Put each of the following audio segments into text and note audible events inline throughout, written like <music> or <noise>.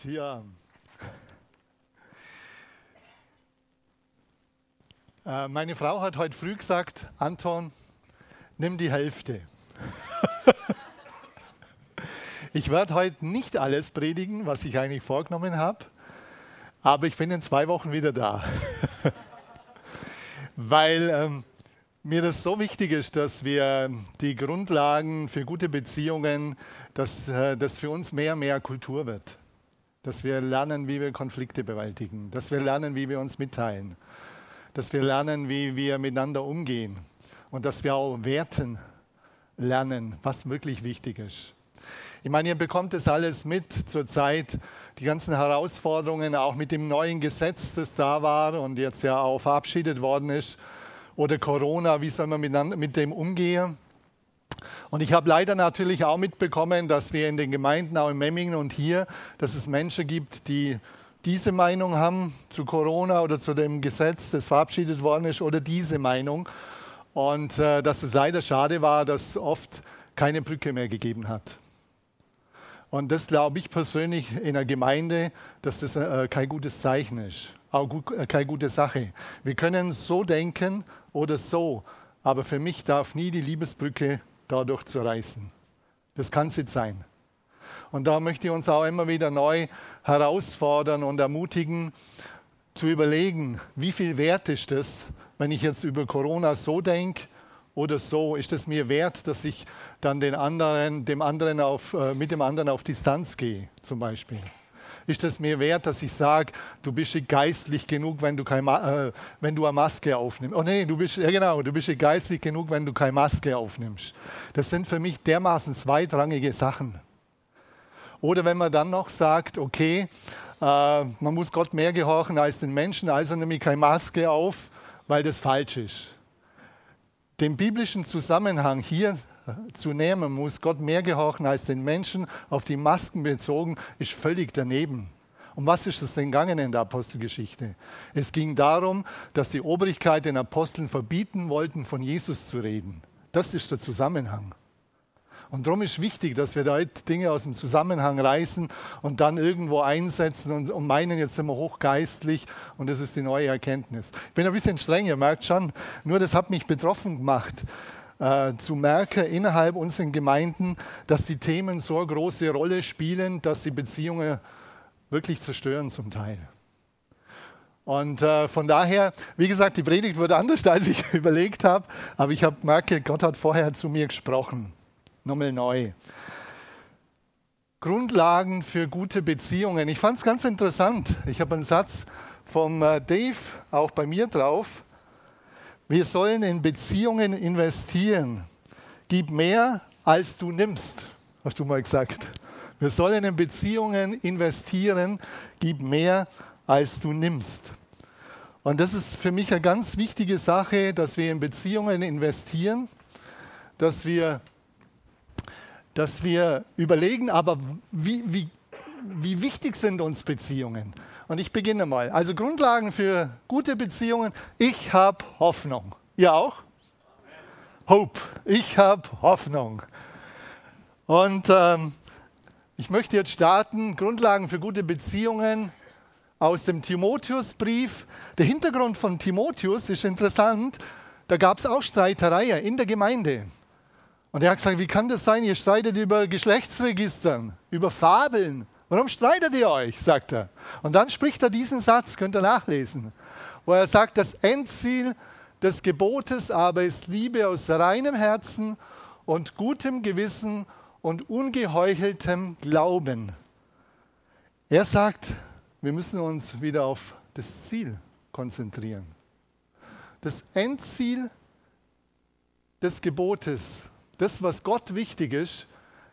Tja. Äh, meine Frau hat heute früh gesagt, Anton, nimm die Hälfte. ich werde heute nicht alles predigen, was ich eigentlich vorgenommen habe, aber ich bin in zwei Wochen wieder da. <laughs> Weil ähm, mir das so wichtig ist, dass wir die Grundlagen für gute Beziehungen, dass äh, das für uns mehr und mehr Kultur wird. Dass wir lernen, wie wir Konflikte bewältigen. Dass wir lernen, wie wir uns mitteilen. Dass wir lernen, wie wir miteinander umgehen. Und dass wir auch werten lernen, was wirklich wichtig ist. Ich meine, ihr bekommt das alles mit zur Zeit, die ganzen Herausforderungen, auch mit dem neuen Gesetz, das da war und jetzt ja auch verabschiedet worden ist oder Corona, wie soll man mit dem umgehen? Und ich habe leider natürlich auch mitbekommen, dass wir in den Gemeinden, auch in Memmingen und hier, dass es Menschen gibt, die diese Meinung haben zu Corona oder zu dem Gesetz, das verabschiedet worden ist, oder diese Meinung. Und äh, dass es leider schade war, dass oft keine Brücke mehr gegeben hat. Und das glaube ich persönlich in der Gemeinde, dass das äh, kein gutes Zeichen ist, auch gut, äh, keine gute Sache. Wir können so denken oder so. Aber für mich darf nie die Liebesbrücke dadurch zu reißen. Das kann es nicht sein. Und da möchte ich uns auch immer wieder neu herausfordern und ermutigen, zu überlegen, wie viel wert ist es, wenn ich jetzt über Corona so denke oder so, ist es mir wert, dass ich dann den anderen, dem anderen auf, äh, mit dem anderen auf Distanz gehe, zum Beispiel ist es mir wert, dass ich sage, du bist geistlich genug, wenn du, kein, äh, wenn du eine Maske aufnimmst. Oh nee, du bist, ja genau, du bist geistlich genug, wenn du keine Maske aufnimmst. Das sind für mich dermaßen zweitrangige Sachen. Oder wenn man dann noch sagt, okay, äh, man muss Gott mehr gehorchen als den Menschen, also nehme ich keine Maske auf, weil das falsch ist. Den biblischen Zusammenhang hier zu nehmen muss, Gott mehr gehorchen als den Menschen, auf die Masken bezogen, ist völlig daneben. Um was ist es denn gegangen in der Apostelgeschichte? Es ging darum, dass die Obrigkeit den Aposteln verbieten wollten, von Jesus zu reden. Das ist der Zusammenhang. Und darum ist wichtig, dass wir da Dinge aus dem Zusammenhang reißen und dann irgendwo einsetzen und, und, meinen, jetzt sind wir hochgeistlich und das ist die neue Erkenntnis. Ich bin ein bisschen streng, ihr merkt schon, nur das hat mich betroffen gemacht äh, zu merken innerhalb unserer Gemeinden, dass die Themen so eine große Rolle spielen, dass sie Beziehungen wirklich zerstören zum Teil. Und äh, von daher, wie gesagt, die Predigt wurde anders, <laughs> als ich überlegt habe, aber ich habe gemerkt, Gott hat vorher zu mir gesprochen. Nochmal neu. Grundlagen für gute Beziehungen. Ich fand es ganz interessant. Ich habe einen Satz vom äh, Dave auch bei mir drauf. Wir sollen in Beziehungen investieren. Gib mehr, als du nimmst, hast du mal gesagt. Wir sollen in Beziehungen investieren. Gib mehr, als du nimmst. Und das ist für mich eine ganz wichtige Sache, dass wir in Beziehungen investieren, dass wir, dass wir überlegen, aber wie, wie, wie wichtig sind uns Beziehungen? Und ich beginne mal. Also Grundlagen für gute Beziehungen. Ich habe Hoffnung. Ihr auch? Hope. Ich habe Hoffnung. Und ähm, ich möchte jetzt starten. Grundlagen für gute Beziehungen aus dem Timotheusbrief. Der Hintergrund von Timotheus ist interessant. Da gab es auch Streitereien in der Gemeinde. Und er hat gesagt, wie kann das sein? Ihr streitet über Geschlechtsregistern, über Fabeln. Warum streitet ihr euch? sagt er. Und dann spricht er diesen Satz, könnt ihr nachlesen, wo er sagt, das Endziel des Gebotes aber ist Liebe aus reinem Herzen und gutem Gewissen und ungeheucheltem Glauben. Er sagt, wir müssen uns wieder auf das Ziel konzentrieren. Das Endziel des Gebotes, das, was Gott wichtig ist,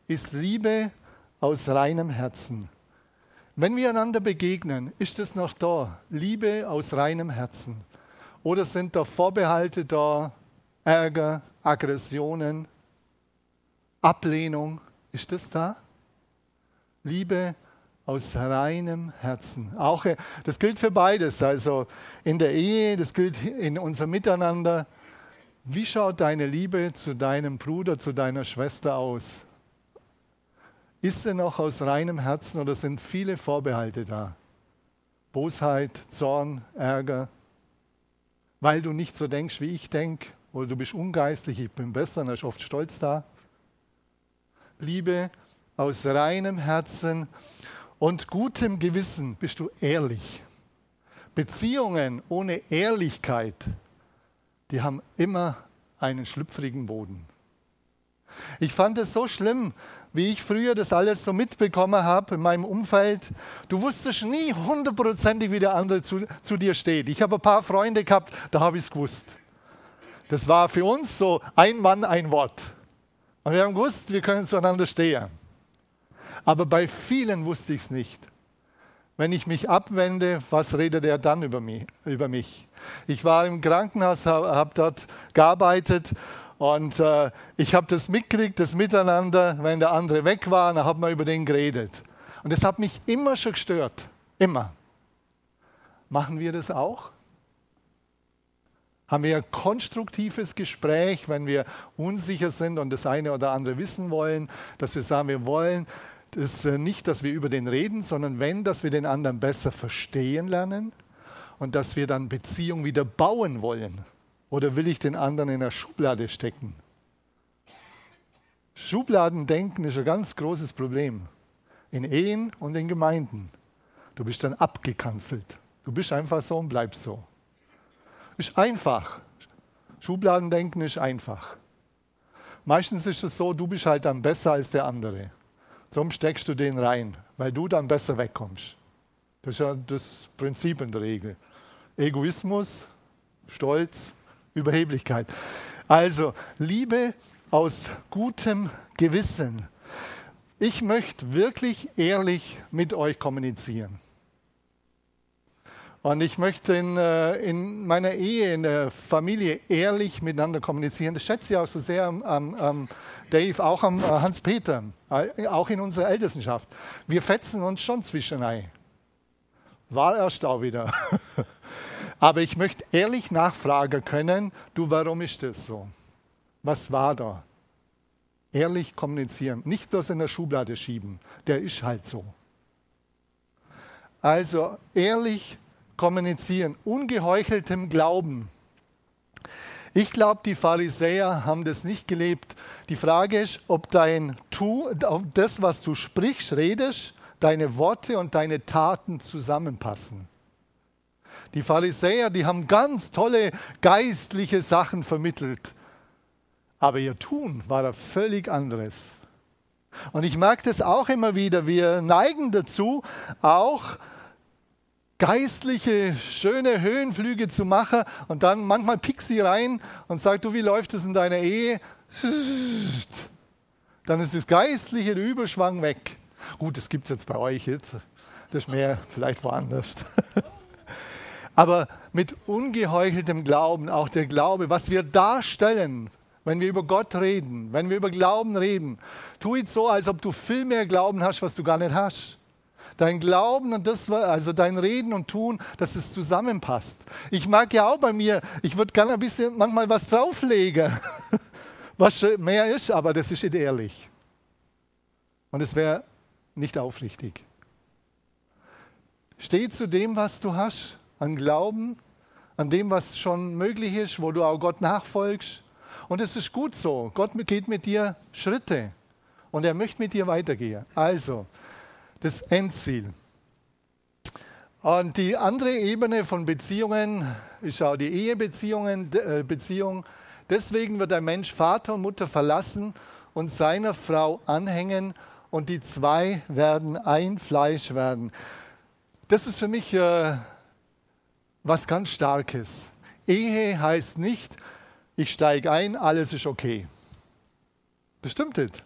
ist Liebe aus reinem Herzen. Wenn wir einander begegnen, ist es noch da, Liebe aus reinem Herzen? Oder sind da Vorbehalte da, Ärger, Aggressionen, Ablehnung? Ist das da? Liebe aus reinem Herzen. Auch äh, das gilt für beides, also in der Ehe, das gilt in unserem Miteinander. Wie schaut deine Liebe zu deinem Bruder, zu deiner Schwester aus? Ist er noch aus reinem Herzen oder sind viele Vorbehalte da? Bosheit, Zorn, Ärger, weil du nicht so denkst, wie ich denke, oder du bist ungeistlich, ich bin besser, dann ist oft Stolz da. Liebe aus reinem Herzen und gutem Gewissen bist du ehrlich. Beziehungen ohne Ehrlichkeit, die haben immer einen schlüpfrigen Boden. Ich fand es so schlimm, wie ich früher das alles so mitbekommen habe in meinem Umfeld. Du wusstest nie hundertprozentig, wie der andere zu, zu dir steht. Ich habe ein paar Freunde gehabt, da habe ich es gewusst. Das war für uns so ein Mann, ein Wort. Und wir haben gewusst, wir können zueinander stehen. Aber bei vielen wusste ich es nicht. Wenn ich mich abwende, was redet er dann über mich? Über mich? Ich war im Krankenhaus, habe dort gearbeitet und äh, ich habe das mitgekriegt, das Miteinander, wenn der andere weg war, dann hat man über den geredet. Und das hat mich immer schon gestört. Immer. Machen wir das auch? Haben wir ein konstruktives Gespräch, wenn wir unsicher sind und das eine oder andere wissen wollen, dass wir sagen, wir wollen das äh, nicht, dass wir über den reden, sondern wenn, dass wir den anderen besser verstehen lernen und dass wir dann Beziehung wieder bauen wollen. Oder will ich den anderen in der Schublade stecken? Schubladendenken ist ein ganz großes Problem. In Ehen und in Gemeinden. Du bist dann abgekanzelt. Du bist einfach so und bleibst so. Ist einfach. Schubladendenken ist einfach. Meistens ist es so, du bist halt dann besser als der andere. Darum steckst du den rein, weil du dann besser wegkommst. Das ist ja das Prinzip in der Regel. Egoismus, Stolz, Überheblichkeit. Also Liebe aus gutem Gewissen. Ich möchte wirklich ehrlich mit euch kommunizieren. Und ich möchte in, äh, in, meiner Ehe, in der Familie ehrlich miteinander kommunizieren. Das schätze ich auch so sehr am, am Dave, auch am äh, Hans-Peter, äh, auch in unserer Ältestenschaft. Wir fetzen uns schon zwischenei. War erst auch wieder. <laughs> Aber ich möchte ehrlich nachfragen können, du, warum ist das so? Was war da? Ehrlich kommunizieren, nicht bloß in der Schublade schieben. Der ist halt so. Also ehrlich kommunizieren, ungeheucheltem Glauben. Ich glaube, die Pharisäer haben das nicht gelebt. Die Frage ist, ob dein Tu, ob das, was du sprichst, redest, deine Worte und deine Taten zusammenpassen. Die Pharisäer, die haben ganz tolle geistliche Sachen vermittelt. Aber ihr Tun war ein völlig anderes. Und ich merke das auch immer wieder. Wir neigen dazu, auch geistliche, schöne Höhenflüge zu machen und dann manchmal Pixie rein und sagt, du, wie läuft es in deiner Ehe? Dann ist das geistliche, der Überschwang weg. Gut, das gibt es jetzt bei euch jetzt. Das ist mehr vielleicht woanders. <laughs> Aber mit ungeheucheltem Glauben, auch der Glaube, was wir darstellen, wenn wir über Gott reden, wenn wir über Glauben reden, tu es so, als ob du viel mehr Glauben hast, was du gar nicht hast. Dein Glauben und das, also dein Reden und Tun, dass es zusammenpasst. Ich mag ja auch bei mir, ich würde gerne ein bisschen manchmal was drauflegen, <laughs> was mehr ist, aber das ist nicht ehrlich. Und es wäre nicht aufrichtig. Steh zu dem, was du hast, an Glauben, an dem, was schon möglich ist, wo du auch Gott nachfolgst. Und es ist gut so. Gott geht mit dir Schritte und er möchte mit dir weitergehen. Also, das Endziel. Und die andere Ebene von Beziehungen ist auch die Ehebeziehungen, äh, Beziehung. Deswegen wird der Mensch Vater und Mutter verlassen und seiner Frau anhängen und die zwei werden ein Fleisch werden. Das ist für mich äh, was ganz Starkes. Ehe heißt nicht, ich steige ein, alles ist okay. Bestimmt nicht.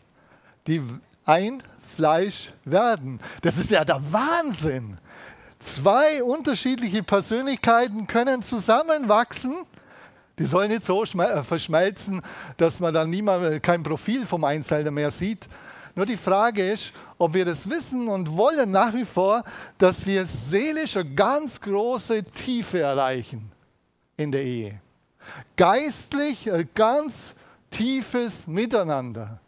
Die ein Fleisch werden. Das ist ja der Wahnsinn. Zwei unterschiedliche Persönlichkeiten können zusammenwachsen. Die sollen nicht so äh, verschmelzen, dass man dann niemand, kein Profil vom Einzelnen mehr sieht. Nur die Frage ist, ob wir das wissen und wollen nach wie vor, dass wir seelisch eine ganz große Tiefe erreichen in der Ehe. Geistlich ein ganz tiefes Miteinander.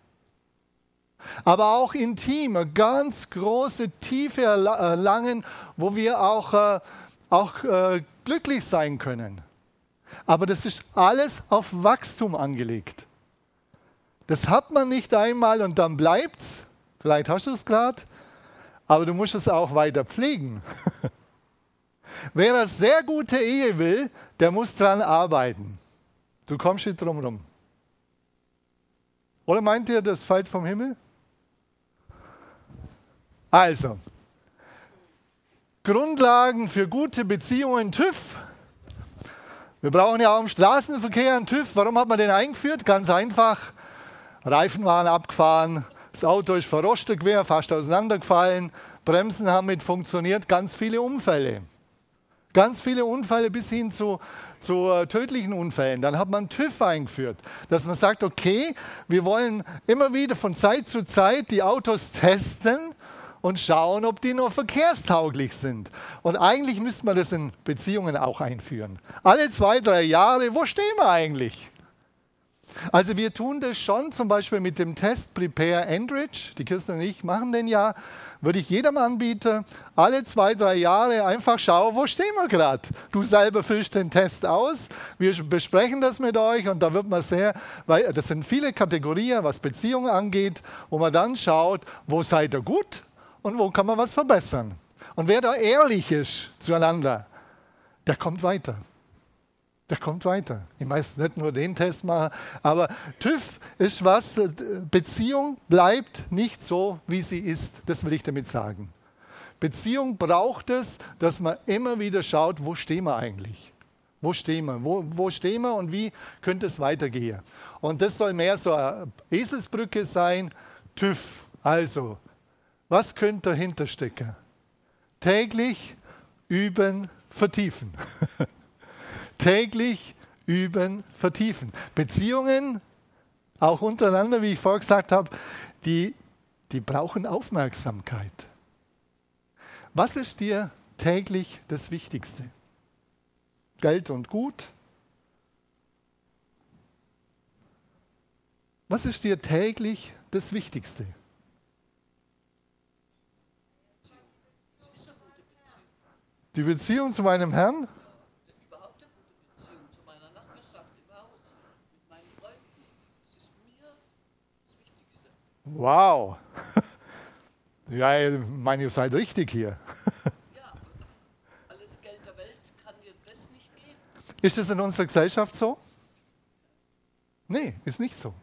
aber auch intim, ganz große Tiefe erlangen, wo wir auch, äh, auch äh, glücklich sein können. Aber das ist alles auf Wachstum angelegt. Das hat man nicht einmal und dann bleibt's. Vielleicht hast du es gerade, aber du musst es auch weiter pflegen. <laughs> Wer eine sehr gute Ehe will, der muss dran arbeiten. Du kommst nicht drum rum. Oder meint ihr, das fällt vom Himmel? Also, Grundlagen für gute Beziehungen TÜV. Wir brauchen ja auch im Straßenverkehr einen TÜV. Warum hat man den eingeführt? Ganz einfach. Reifen waren abgefahren, das Auto ist verrostet quer, fast auseinandergefallen, Bremsen haben nicht funktioniert, ganz viele Unfälle. Ganz viele Unfälle bis hin zu, zu äh, tödlichen Unfällen. Dann hat man TÜV eingeführt, dass man sagt, okay, wir wollen immer wieder von Zeit zu Zeit die Autos testen und schauen, ob die noch verkehrstauglich sind. Und eigentlich müsste man das in Beziehungen auch einführen. Alle zwei, drei Jahre, wo stehen wir eigentlich? Also wir tun das schon zum Beispiel mit dem Test Prepare Enrich. Die Kirsten und ich machen den ja. Würde ich jedem anbieten, alle zwei, drei Jahre einfach schauen, wo stehen wir gerade. Du selber füllst den Test aus, wir besprechen das mit euch und da wird man sehr, weil das sind viele Kategorien, was Beziehungen angeht, wo man dann schaut, wo seid ihr gut und wo kann man was verbessern. Und wer da ehrlich ist zueinander, der kommt weiter der kommt weiter. Ich weiß nicht nur den Test machen, aber TÜV ist was, Beziehung bleibt nicht so, wie sie ist. Das will ich damit sagen. Beziehung braucht es, dass man immer wieder schaut, wo stehen wir eigentlich? Wo stehen wir? Wo, wo stehen wir und wie könnte es weitergehen? Und das soll mehr so eine Eselsbrücke sein. TÜV. Also, was könnte dahinter stecken? Täglich üben, vertiefen. <laughs> täglich üben, vertiefen. Beziehungen, auch untereinander, wie ich vorher gesagt habe, die, die brauchen Aufmerksamkeit. Was ist dir täglich das Wichtigste? Geld und Gut? Was ist dir täglich das Wichtigste? Die Beziehung zu meinem Herrn? Wow. <laughs> Ja, ich meine, ihr seid richtig hier. <laughs> Ja, alles Geld der Welt kann dir das nicht geben. Ist das in unserer Gesellschaft so? Nee, ist nicht so.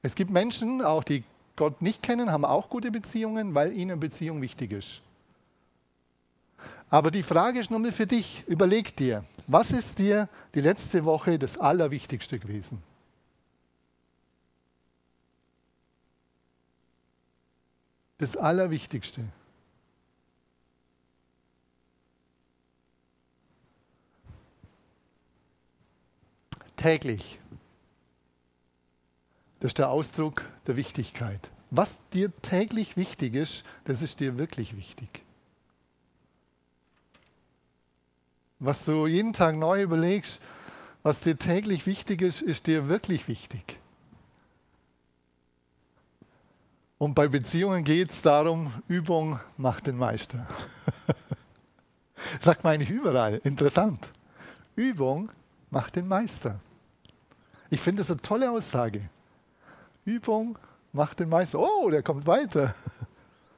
Es gibt Menschen, auch die Gott nicht kennen, haben auch gute Beziehungen, weil ihnen Beziehung wichtig ist. Aber die Frage ist nochmal für dich, überleg dir, was ist dir die letzte Woche das Allerwichtigste gewesen? Das Allerwichtigste. Täglich. Das ist der Ausdruck der Wichtigkeit. Was dir täglich wichtig ist, das ist dir wirklich wichtig. Was du jeden Tag neu überlegst, was dir täglich wichtig ist, ist dir wirklich wichtig. Und bei Beziehungen geht es darum, Übung macht den Meister. <laughs> Sagt man eigentlich überall. Interessant. Übung macht den Meister. Ich finde das eine tolle Aussage. Übung macht den Meister. Oh, der kommt weiter.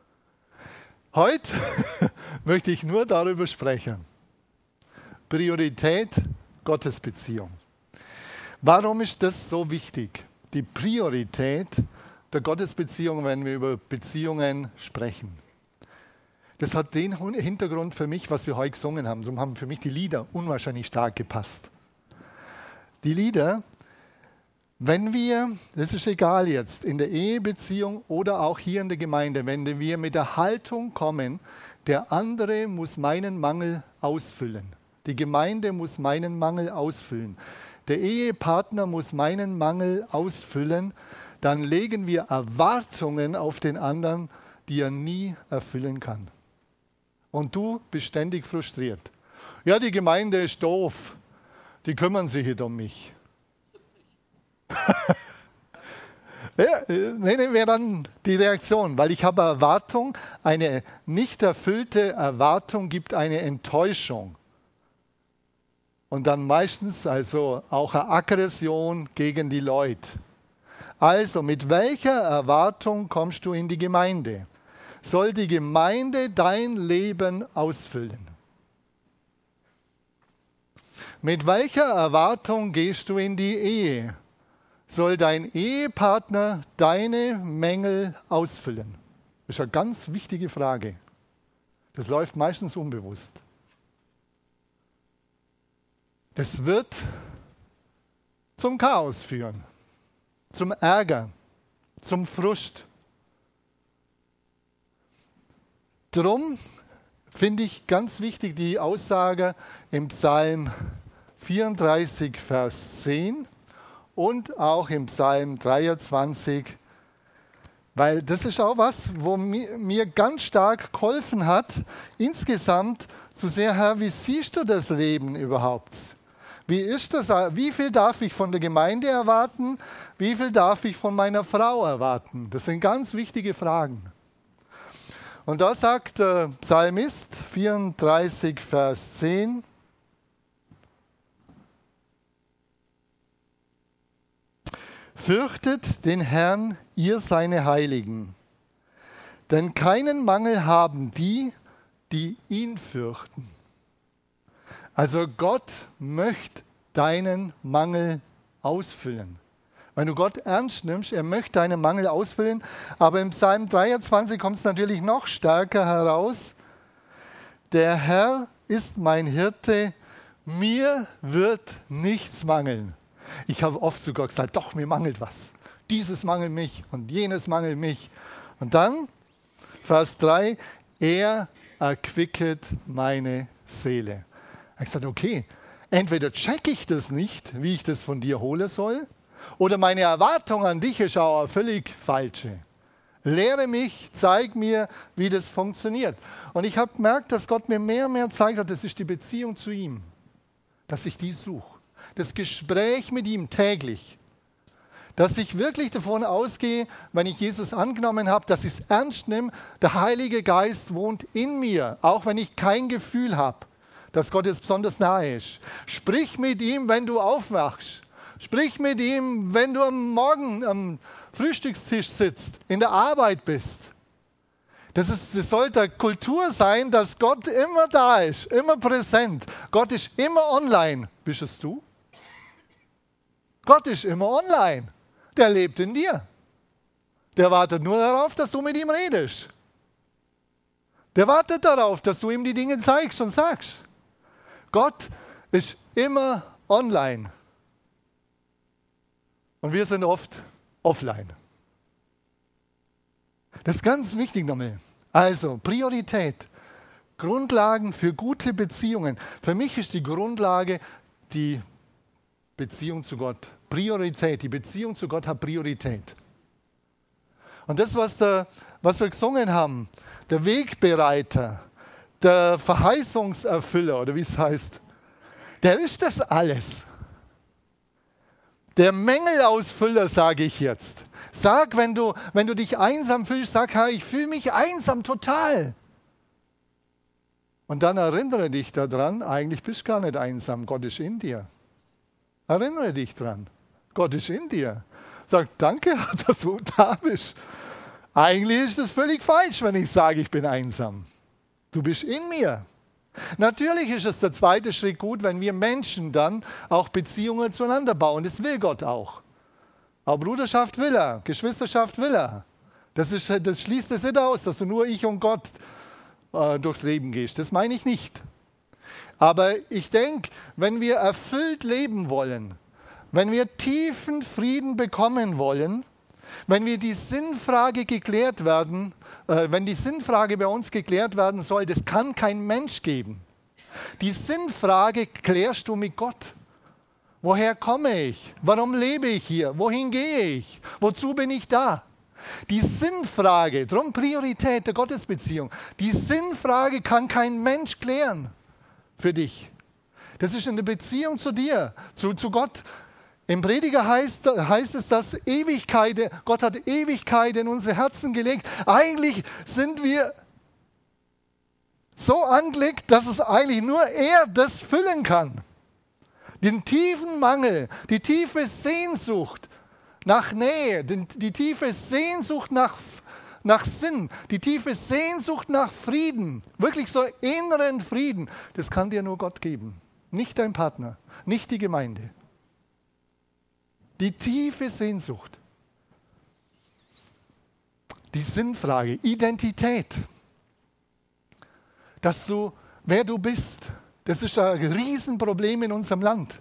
<laughs> Heute <laughs> möchte ich nur darüber sprechen. Priorität Gottesbeziehung. Warum ist das so wichtig? Die Priorität der Gottesbeziehung, wenn wir über Beziehungen sprechen. Das hat den Hintergrund für mich, was wir heute gesungen haben. So haben für mich die Lieder unwahrscheinlich stark gepasst. Die Lieder, wenn wir, das ist egal jetzt, in der Ehebeziehung oder auch hier in der Gemeinde, wenn wir mit der Haltung kommen, der andere muss meinen Mangel ausfüllen. Die Gemeinde muss meinen Mangel ausfüllen. Der Ehepartner muss meinen Mangel ausfüllen dann legen wir Erwartungen auf den anderen, die er nie erfüllen kann. Und du bist ständig frustriert. Ja, die Gemeinde ist doof. Die kümmern sich nicht um mich. Ja, nehmen wir dann die Reaktion, weil ich habe Erwartung, eine nicht erfüllte Erwartung gibt eine Enttäuschung. Und dann meistens also auch eine Aggression gegen die Leute. Also, mit welcher Erwartung kommst du in die Gemeinde? Soll die Gemeinde dein Leben ausfüllen? Mit welcher Erwartung gehst du in die Ehe? Soll dein Ehepartner deine Mängel ausfüllen? Das ist eine ganz wichtige Frage. Das läuft meistens unbewusst. Das wird zum Chaos führen, zum Ärger, zum Frust. Drum finde ich ganz wichtig die Aussage im Psalm 34, Vers 10 und auch im Psalm 23, weil das ist auch was, wo mir ganz stark geholfen hat, insgesamt zu sehen, Herr, wie siehst du das Leben überhaupt? Wie ist das? Wie viel darf ich von der Gemeinde erwarten? Wie viel darf ich von meiner Frau erwarten? Das sind ganz wichtige Fragen. Und da sagt der Psalmist 34, Vers 10, Fürchtet den Herrn, ihr seine Heiligen, denn keinen Mangel haben die, die ihn fürchten. Also Gott möchte deinen Mangel ausfüllen. Wenn du Gott ernst nimmst, er möchte deinen Mangel ausfüllen. Aber im Psalm 23 kommt es natürlich noch stärker heraus. Der Herr ist mein Hirte, mir wird nichts mangeln. Ich habe oft sogar gesagt, doch, mir mangelt was. Dieses mangelt mich und jenes mangelt mich. Und dann, Vers 3, er erquicket meine Seele. Ich sagte, okay, entweder checke ich das nicht, wie ich das von dir holen soll, oder meine Erwartung an dich ist auch völlig falsche. Lehre mich, zeig mir, wie das funktioniert. Und ich habe gemerkt, dass Gott mir mehr und mehr zeigt hat, das ist die Beziehung zu ihm, dass ich die suche. Das Gespräch mit ihm täglich. Dass ich wirklich davon ausgehe, wenn ich Jesus angenommen habe, dass ich es ernst nehme, der Heilige Geist wohnt in mir, auch wenn ich kein Gefühl habe dass Gott jetzt besonders nahe ist. Sprich mit ihm, wenn du aufwachst. Sprich mit ihm, wenn du am Morgen am Frühstückstisch sitzt, in der Arbeit bist. Das, ist, das sollte Kultur sein, dass Gott immer da ist, immer präsent. Gott ist immer online. Bist es du? Gott ist immer online. Der lebt in dir. Der wartet nur darauf, dass du mit ihm redest. Der wartet darauf, dass du ihm die Dinge zeigst und sagst. Gott ist immer online. Und wir sind oft offline. Das ist ganz wichtig nochmal. Also, Priorität. Grundlagen für gute Beziehungen. Für mich ist die Grundlage die Beziehung zu Gott. Priorität. Die Beziehung zu Gott hat Priorität. Und das, was, der, was wir gesungen haben, der Wegbereiter, der Verheißungserfüller oder wie es heißt, der ist das alles. Der Mängelausfüller, sage ich jetzt. Sag, wenn du, wenn du dich einsam fühlst, sag, Herr, ich fühle mich einsam total. Und dann erinnere dich daran, eigentlich bist du gar nicht einsam, Gott ist in dir. Erinnere dich daran, Gott ist in dir. Sag, danke, <laughs> dass du da bist. Eigentlich ist es völlig falsch, wenn ich sage, ich bin einsam. Du bist in mir. Natürlich ist es der zweite Schritt gut, wenn wir Menschen dann auch Beziehungen zueinander bauen. Das will Gott auch. Aber Bruderschaft will er, Geschwisterschaft will er. Das, ist, das schließt es nicht aus, dass du nur ich und Gott äh, durchs Leben gehst. Das meine ich nicht. Aber ich denke, wenn wir erfüllt leben wollen, wenn wir tiefen Frieden bekommen wollen, wenn wir die Sinnfrage geklärt werden, äh, wenn die Sinnfrage bei uns geklärt werden soll, das kann kein Mensch geben. Die Sinnfrage klärst du mit Gott. Woher komme ich? Warum lebe ich hier? Wohin gehe ich? Wozu bin ich da? Die Sinnfrage, darum Priorität der Gottesbeziehung, die Sinnfrage kann kein Mensch klären für dich. Das ist in der Beziehung zu dir, zu, zu Gott Im Prediger heißt, heißt, es, dass Ewigkeit, Gott hat Ewigkeit in unsere Herzen gelegt. Eigentlich sind wir so angelegt, dass es eigentlich nur er das füllen kann. Den tiefen Mangel, die tiefe Sehnsucht nach Nähe, die tiefe Sehnsucht nach, nach Sinn, die tiefe Sehnsucht nach Frieden, wirklich so inneren Frieden, das kann dir nur Gott geben. Nicht dein Partner, nicht die Gemeinde. Die tiefe Sehnsucht. Die Sinnfrage, Identität. Dass du, wer du bist, das ist ein Riesenproblem in unserem Land.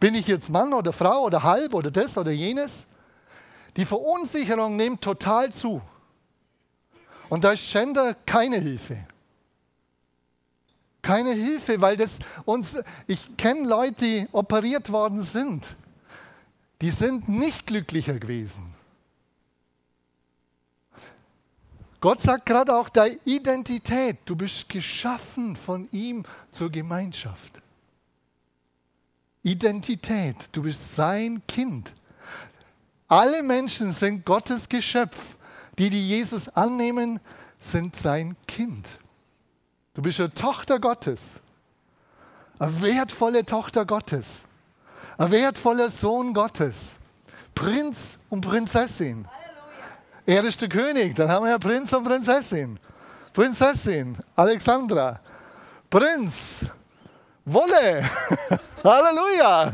Bin ich jetzt Mann oder Frau oder halb oder das oder jenes? Die Verunsicherung nimmt total zu. Und da ist Gender keine Hilfe. Keine Hilfe, weil das uns, ich kenne Leute, die operiert worden sind die sind nicht glücklicher gewesen. Gott sagt gerade auch deine Identität. Du bist geschaffen von ihm zur Gemeinschaft. Identität. Du bist sein Kind. Alle Menschen sind Gottes Geschöpf. Die, die Jesus annehmen, sind sein Kind. Du bist eine Tochter Gottes. Eine wertvolle Tochter Gottes. Ein wertvoller Sohn Gottes. Prinz und Prinzessin. Halleluja. Er ist der König. Dann haben wir ja Prinz und Prinzessin. Prinzessin, Alexandra. Prinz, Wolle. <laughs> Halleluja.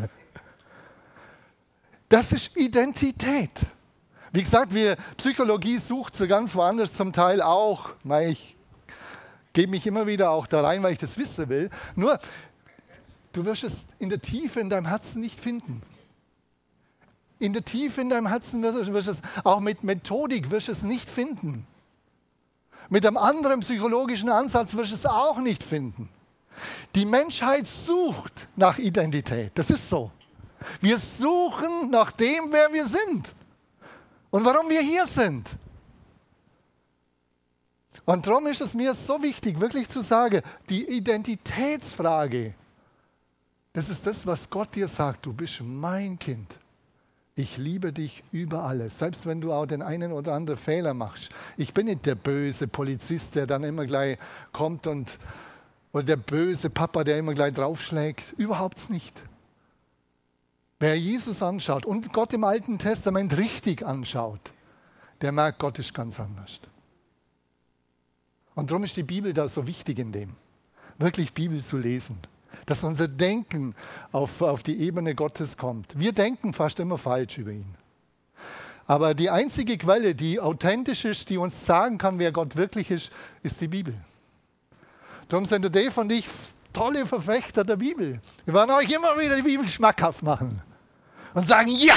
Das ist Identität. Wie gesagt, wir, Psychologie sucht sie ganz woanders zum Teil auch. Ich gebe mich immer wieder auch da rein, weil ich das wissen will. Nur Du wirst es in der Tiefe in deinem Herzen nicht finden. In der Tiefe in deinem Herzen wirst du es auch mit Methodik wirst es nicht finden. Mit einem anderen psychologischen Ansatz wirst du es auch nicht finden. Die Menschheit sucht nach Identität. Das ist so. Wir suchen nach dem, wer wir sind und warum wir hier sind. Und darum ist es mir so wichtig, wirklich zu sagen, die Identitätsfrage das ist das, was Gott dir sagt. Du bist mein Kind. Ich liebe dich über alles, selbst wenn du auch den einen oder anderen Fehler machst. Ich bin nicht der böse Polizist, der dann immer gleich kommt und oder der böse Papa, der immer gleich draufschlägt. Überhaupt nicht. Wer Jesus anschaut und Gott im Alten Testament richtig anschaut, der merkt, Gott ist ganz anders. Und darum ist die Bibel da so wichtig in dem, wirklich Bibel zu lesen dass unser Denken auf, auf die Ebene Gottes kommt. Wir denken fast immer falsch über ihn. Aber die einzige Quelle, die authentisch ist, die uns sagen kann, wer Gott wirklich ist, ist die Bibel. Darum sind der Dave und ich tolle Verfechter der Bibel. Wir wollen euch immer wieder die Bibel schmackhaft machen und sagen, ja,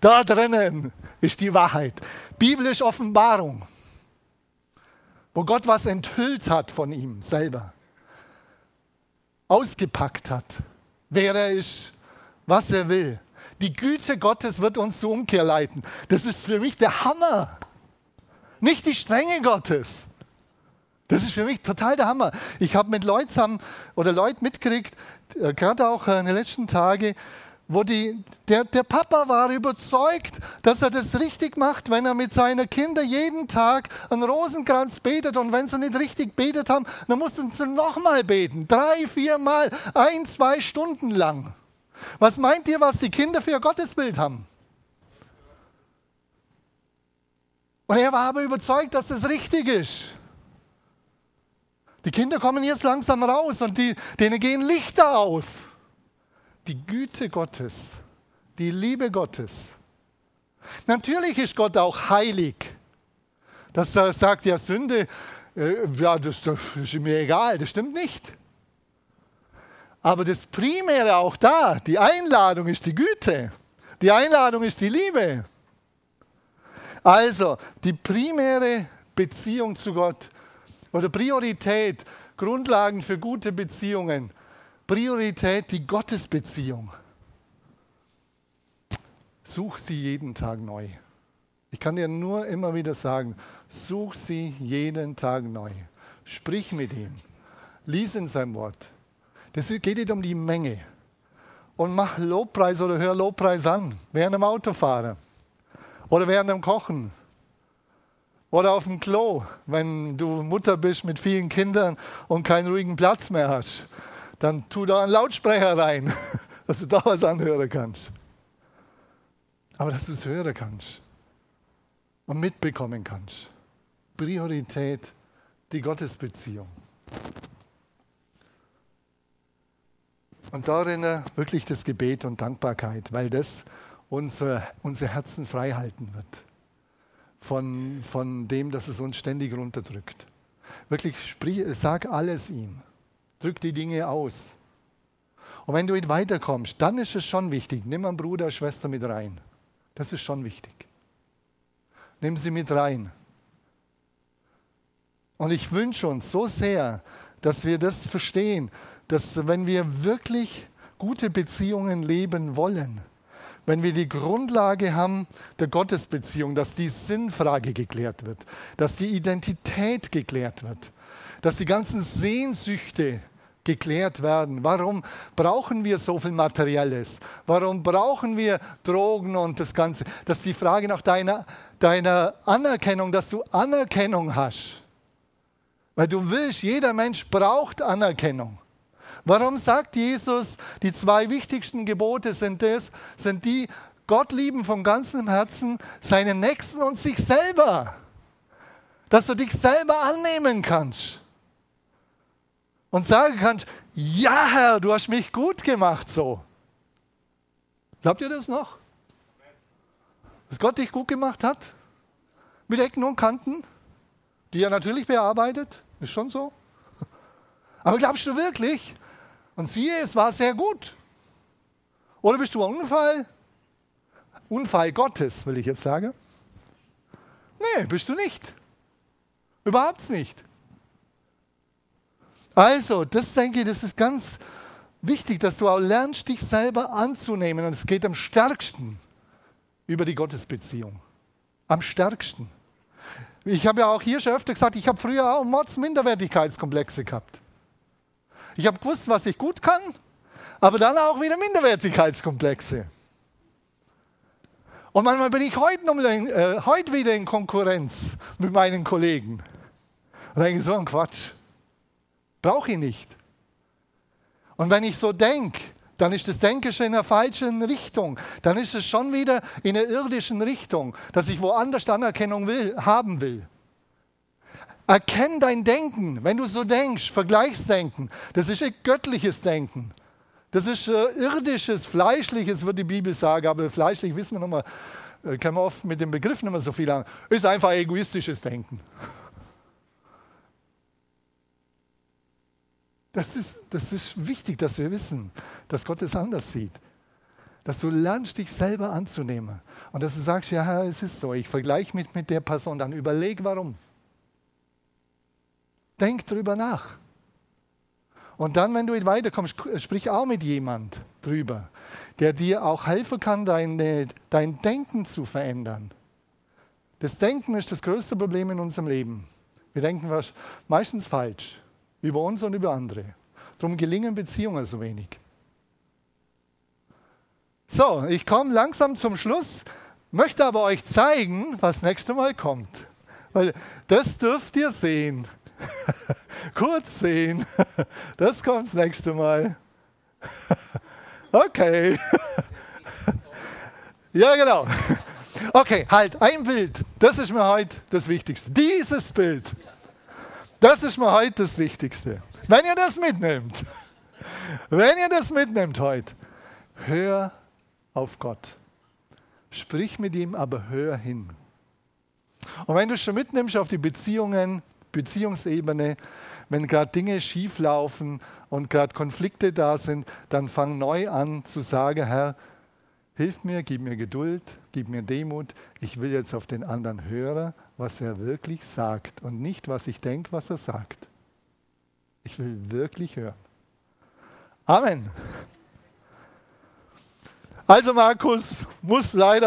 da drinnen ist die Wahrheit. Bibel ist Offenbarung, wo Gott was enthüllt hat von ihm selber ausgepackt hat, wer er ist, was er will. Die Güte Gottes wird uns zur Umkehr leiten. Das ist für mich der Hammer. Nicht die Strenge Gottes. Das ist für mich total der Hammer. Ich habe mit Leuten oder Leuten mitgekriegt, äh, gerade auch in den letzten Tagen, wo die, der, der Papa war überzeugt, dass er das richtig macht, wenn er mit seinen Kindern jeden Tag einen Rosenkranz betet und wenn sie nicht richtig betet haben, dann mussten sie nochmal beten. Drei, viermal, ein, zwei Stunden lang. Was meint ihr, was die Kinder für ihr Gottesbild haben? Und er war aber überzeugt, dass das richtig ist. Die Kinder kommen jetzt langsam raus und die, denen gehen Lichter auf die Güte Gottes, die Liebe Gottes. Natürlich ist Gott auch heilig. Das sagt ja Sünde, äh, ja, das, das ist mir egal, das stimmt nicht. Aber das Primäre auch da, die Einladung ist die Güte. Die Einladung ist die Liebe. Also die primäre Beziehung zu Gott oder Priorität, Grundlagen für gute Beziehungen Priorität die Gottesbeziehung. Such sie jeden Tag neu. Ich kann dir nur immer wieder sagen, such sie jeden Tag neu. Sprich mit ihm. Lies in seinem Wort. Das geht nicht um die Menge. und mach Lobpreis oder hör Lobpreis an, während dem Autofahren oder während dem Kochen oder auf dem Klo, wenn du Mutter bist mit vielen Kindern und keinen ruhigen Platz mehr hast. Dann tu da einen Lautsprecher rein, <laughs> dass du da was anhören kannst. Aber dass du es hören kannst und mitbekommen kannst. Priorität, die Gottesbeziehung. Und darin wirklich das Gebet und Dankbarkeit, weil das unsere, unsere Herzen frei halten wird von, von dem, dass es uns ständig runterdrückt. Wirklich, sprich, sag alles ihm. Drück die Dinge aus. Und wenn du weiterkommst, dann ist es schon wichtig, nimm einen Bruder, Schwester mit rein. Das ist schon wichtig. Nimm sie mit rein. Und ich wünsche uns so sehr, dass wir das verstehen, dass wenn wir wirklich gute Beziehungen leben wollen, wenn wir die Grundlage haben der Gottesbeziehung, dass die Sinnfrage geklärt wird, dass die Identität geklärt wird, dass die ganzen Sehnsüchte geklärt werden. Warum brauchen wir so viel Materielles? Warum brauchen wir Drogen und das Ganze? Das ist die Frage nach deiner, deiner Anerkennung, dass du Anerkennung hast. Weil du willst, jeder Mensch braucht Anerkennung. Warum sagt Jesus, die zwei wichtigsten Gebote sind das, sind die, Gott lieben von ganzem Herzen, seinen Nächsten und sich selber. Dass du dich selber annehmen kannst. Und sagen kannst, ja Herr, du hast mich gut gemacht so. Glaubt ihr das noch? Dass Gott dich gut gemacht hat? Mit Ecken und Kanten? Die er natürlich bearbeitet? Ist schon so. Aber glaubst du wirklich, und siehe, es war sehr gut. Oder bist du ein Unfall? Unfall Gottes, will ich jetzt sagen. Nee, bist du nicht. Überhaupt nicht. Also, das denke ich, das ist ganz wichtig, dass du auch lernst, dich selber anzunehmen. Und es geht am stärksten über die Gottesbeziehung. Am stärksten. Ich habe ja auch hier schon öfter gesagt, ich habe früher auch Mords Minderwertigkeitskomplexe gehabt. Ich habe gewusst, was ich gut kann, aber dann auch wieder Minderwertigkeitskomplexe. Und manchmal bin ich heute, äh, heute wieder in Konkurrenz mit meinen Kollegen. Und denke so ein Quatsch. Brauche ich nicht. Und wenn ich so denke, dann ist das Denken schon in der falschen Richtung. Dann ist es schon wieder in der irdischen Richtung, dass ich woanders Anerkennung will, haben will. Erkenn dein Denken. Wenn du so denkst, Vergleichsdenken, das ist ein göttliches Denken. Das ist äh, irdisches, fleischliches, wird die Bibel sagen, aber fleischlich wissen wir nochmal, äh, können wir oft mit dem Begriff nicht mehr so viel an. Ist einfach egoistisches Denken. <laughs> Das ist, das ist wichtig, dass wir wissen, dass Gott es anders sieht. Dass du lernst, dich selber anzunehmen. Und dass du sagst, ja, es ist so, ich vergleiche mich mit der Person, dann überleg, warum. Denk drüber nach. Und dann, wenn du weiterkommst, sprich auch mit jemand drüber, der dir auch helfen kann, deine, dein Denken zu verändern. Das Denken ist das größte Problem in unserem Leben. Wir denken meistens falsch über uns und über andere. Darum gelingen Beziehungen so wenig. So, ich komme langsam zum Schluss, möchte aber euch zeigen, was nächste Mal kommt. Weil das dürft ihr sehen. <laughs> Kurz sehen. <laughs> Das kommt das nächste Mal. <laughs> Okay. Ja, genau. Okay, halt, ein Bild. Das ist mir heute das Wichtigste. Dieses Bild. Das ist mir heute das Wichtigste. Wenn ihr das mitnehmt, <laughs> wenn ihr das mitnehmt heute, hör auf Gott. Sprich mit ihm, aber hör hin. Und wenn du schon mitnimmst auf die Beziehungen, Beziehungsebene, wenn gerade Dinge schief laufen und gerade Konflikte da sind, dann fang neu an zu sagen, Herr, hilf mir, gib mir Geduld, gib mir Demut. Ich will jetzt auf den anderen hören, was er wirklich sagt und nicht, was ich denke, was er sagt. Ich will wirklich hören. Amen. Also Markus muss leider